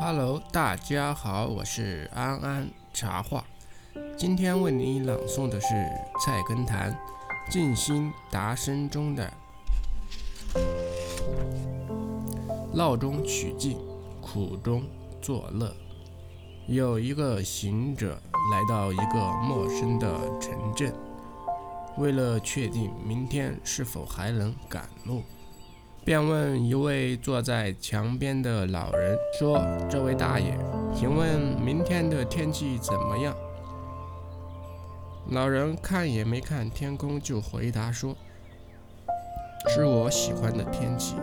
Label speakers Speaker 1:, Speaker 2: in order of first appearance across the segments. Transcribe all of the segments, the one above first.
Speaker 1: Hello，大家好，我是安安茶话。今天为你朗诵的是菜根谭《静心达生》中的“闹中取静，苦中作乐”。有一个行者来到一个陌生的城镇，为了确定明天是否还能赶路。便问一位坐在墙边的老人说：“这位大爷，请问明天的天气怎么样？”老人看也没看天空，就回答说：“是我喜欢的天气。”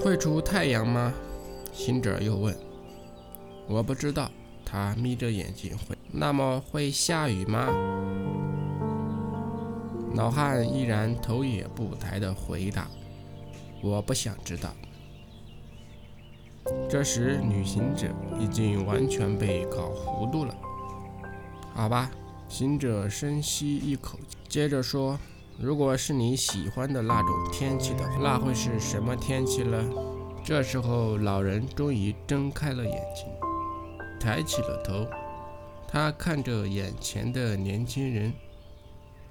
Speaker 1: 会出太阳吗？行者又问。“我不知道。”他眯着眼睛回。“那么会下雨吗？”老汉依然头也不抬地回答。我不想知道。这时，旅行者已经完全被搞糊涂了。好吧，行者深吸一口，接着说：“如果是你喜欢的那种天气的话，那会是什么天气呢？”这时候，老人终于睁开了眼睛，抬起了头，他看着眼前的年轻人。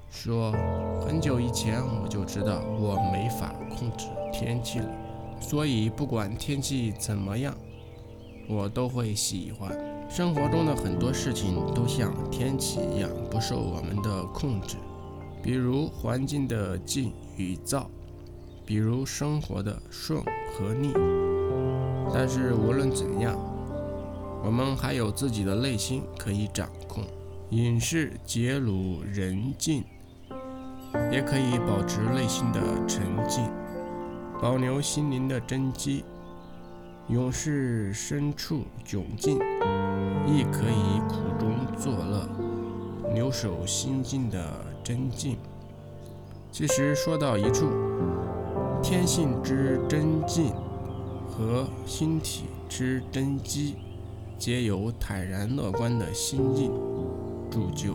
Speaker 1: 说，很久以前我就知道我没法控制天气了，所以不管天气怎么样，我都会喜欢。生活中的很多事情都像天气一样不受我们的控制，比如环境的静与躁，比如生活的顺和逆。但是无论怎样，我们还有自己的内心可以掌控。饮食节鲁人静。也可以保持内心的沉静，保留心灵的真机，永视深处窘境，亦可以苦中作乐，留守心境的真静。其实说到一处，天性之真静和心体之真机，皆由坦然乐观的心境铸就。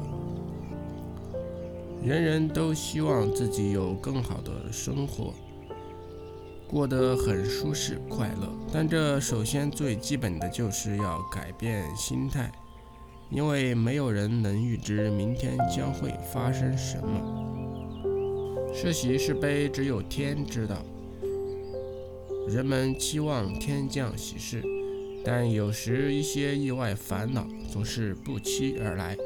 Speaker 1: 人人都希望自己有更好的生活，过得很舒适快乐。但这首先最基本的就是要改变心态，因为没有人能预知明天将会发生什么。是喜是悲，只有天知道。人们期望天降喜事，但有时一些意外烦恼总是不期而来。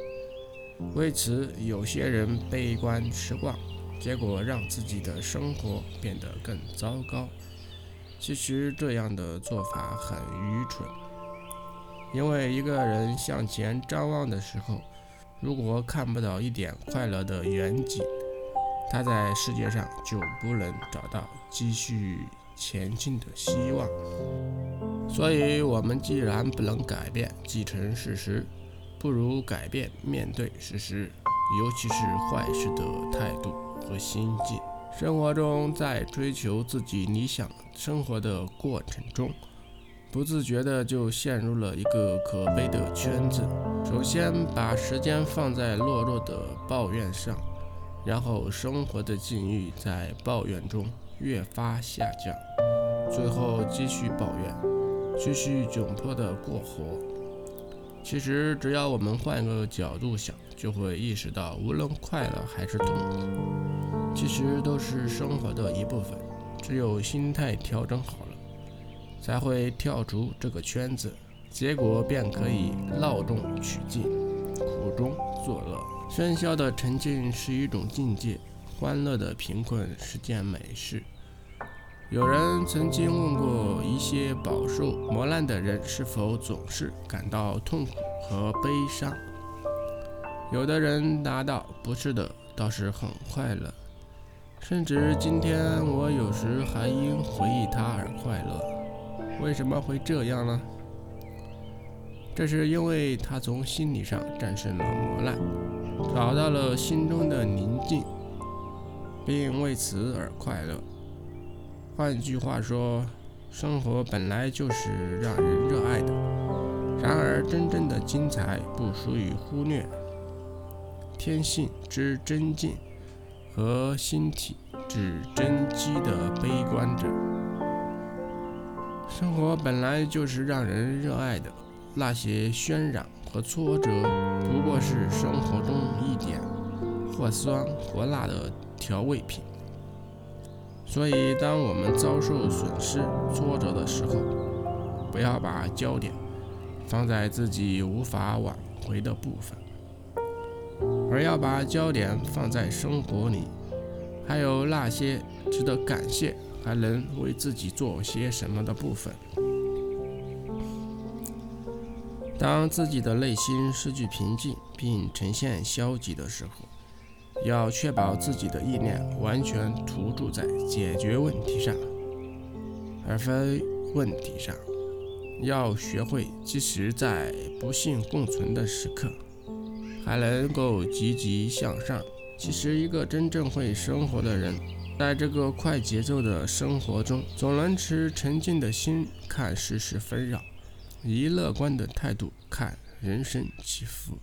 Speaker 1: 为此，有些人悲观失望，结果让自己的生活变得更糟糕。其实这样的做法很愚蠢，因为一个人向前张望的时候，如果看不到一点快乐的远景，他在世界上就不能找到继续前进的希望。所以，我们既然不能改变既成事实，不如改变面对事实，尤其是坏事的态度和心境。生活中，在追求自己理想生活的过程中，不自觉的就陷入了一个可悲的圈子。首先，把时间放在懦弱的抱怨上，然后生活的境遇在抱怨中越发下降，最后继续抱怨，继续窘迫的过活。其实，只要我们换个角度想，就会意识到，无论快乐还是痛苦，其实都是生活的一部分。只有心态调整好了，才会跳出这个圈子，结果便可以闹中取静，苦中作乐。喧嚣的沉静是一种境界，欢乐的贫困是件美事。有人曾经问过一些饱受磨难的人，是否总是感到痛苦和悲伤？有的人答道：“不是的，倒是很快乐。甚至今天我有时还因回忆他而快乐。为什么会这样呢？这是因为他从心理上战胜了磨难，找到了心中的宁静，并为此而快乐。”换句话说，生活本来就是让人热爱的。然而，真正的精彩不属于忽略天性之真静和心体之真机的悲观者。生活本来就是让人热爱的，那些渲染和挫折不过是生活中一点或酸或辣的调味品。所以，当我们遭受损失、挫折的时候，不要把焦点放在自己无法挽回的部分，而要把焦点放在生活里，还有那些值得感谢、还能为自己做些什么的部分。当自己的内心失去平静，并呈现消极的时候，要确保自己的意念完全投注在解决问题上，而非问题上。要学会，即使在不幸共存的时刻，还能够积极向上。其实，一个真正会生活的人，在这个快节奏的生活中，总能持沉静的心看世事纷扰，以乐观的态度看人生起伏。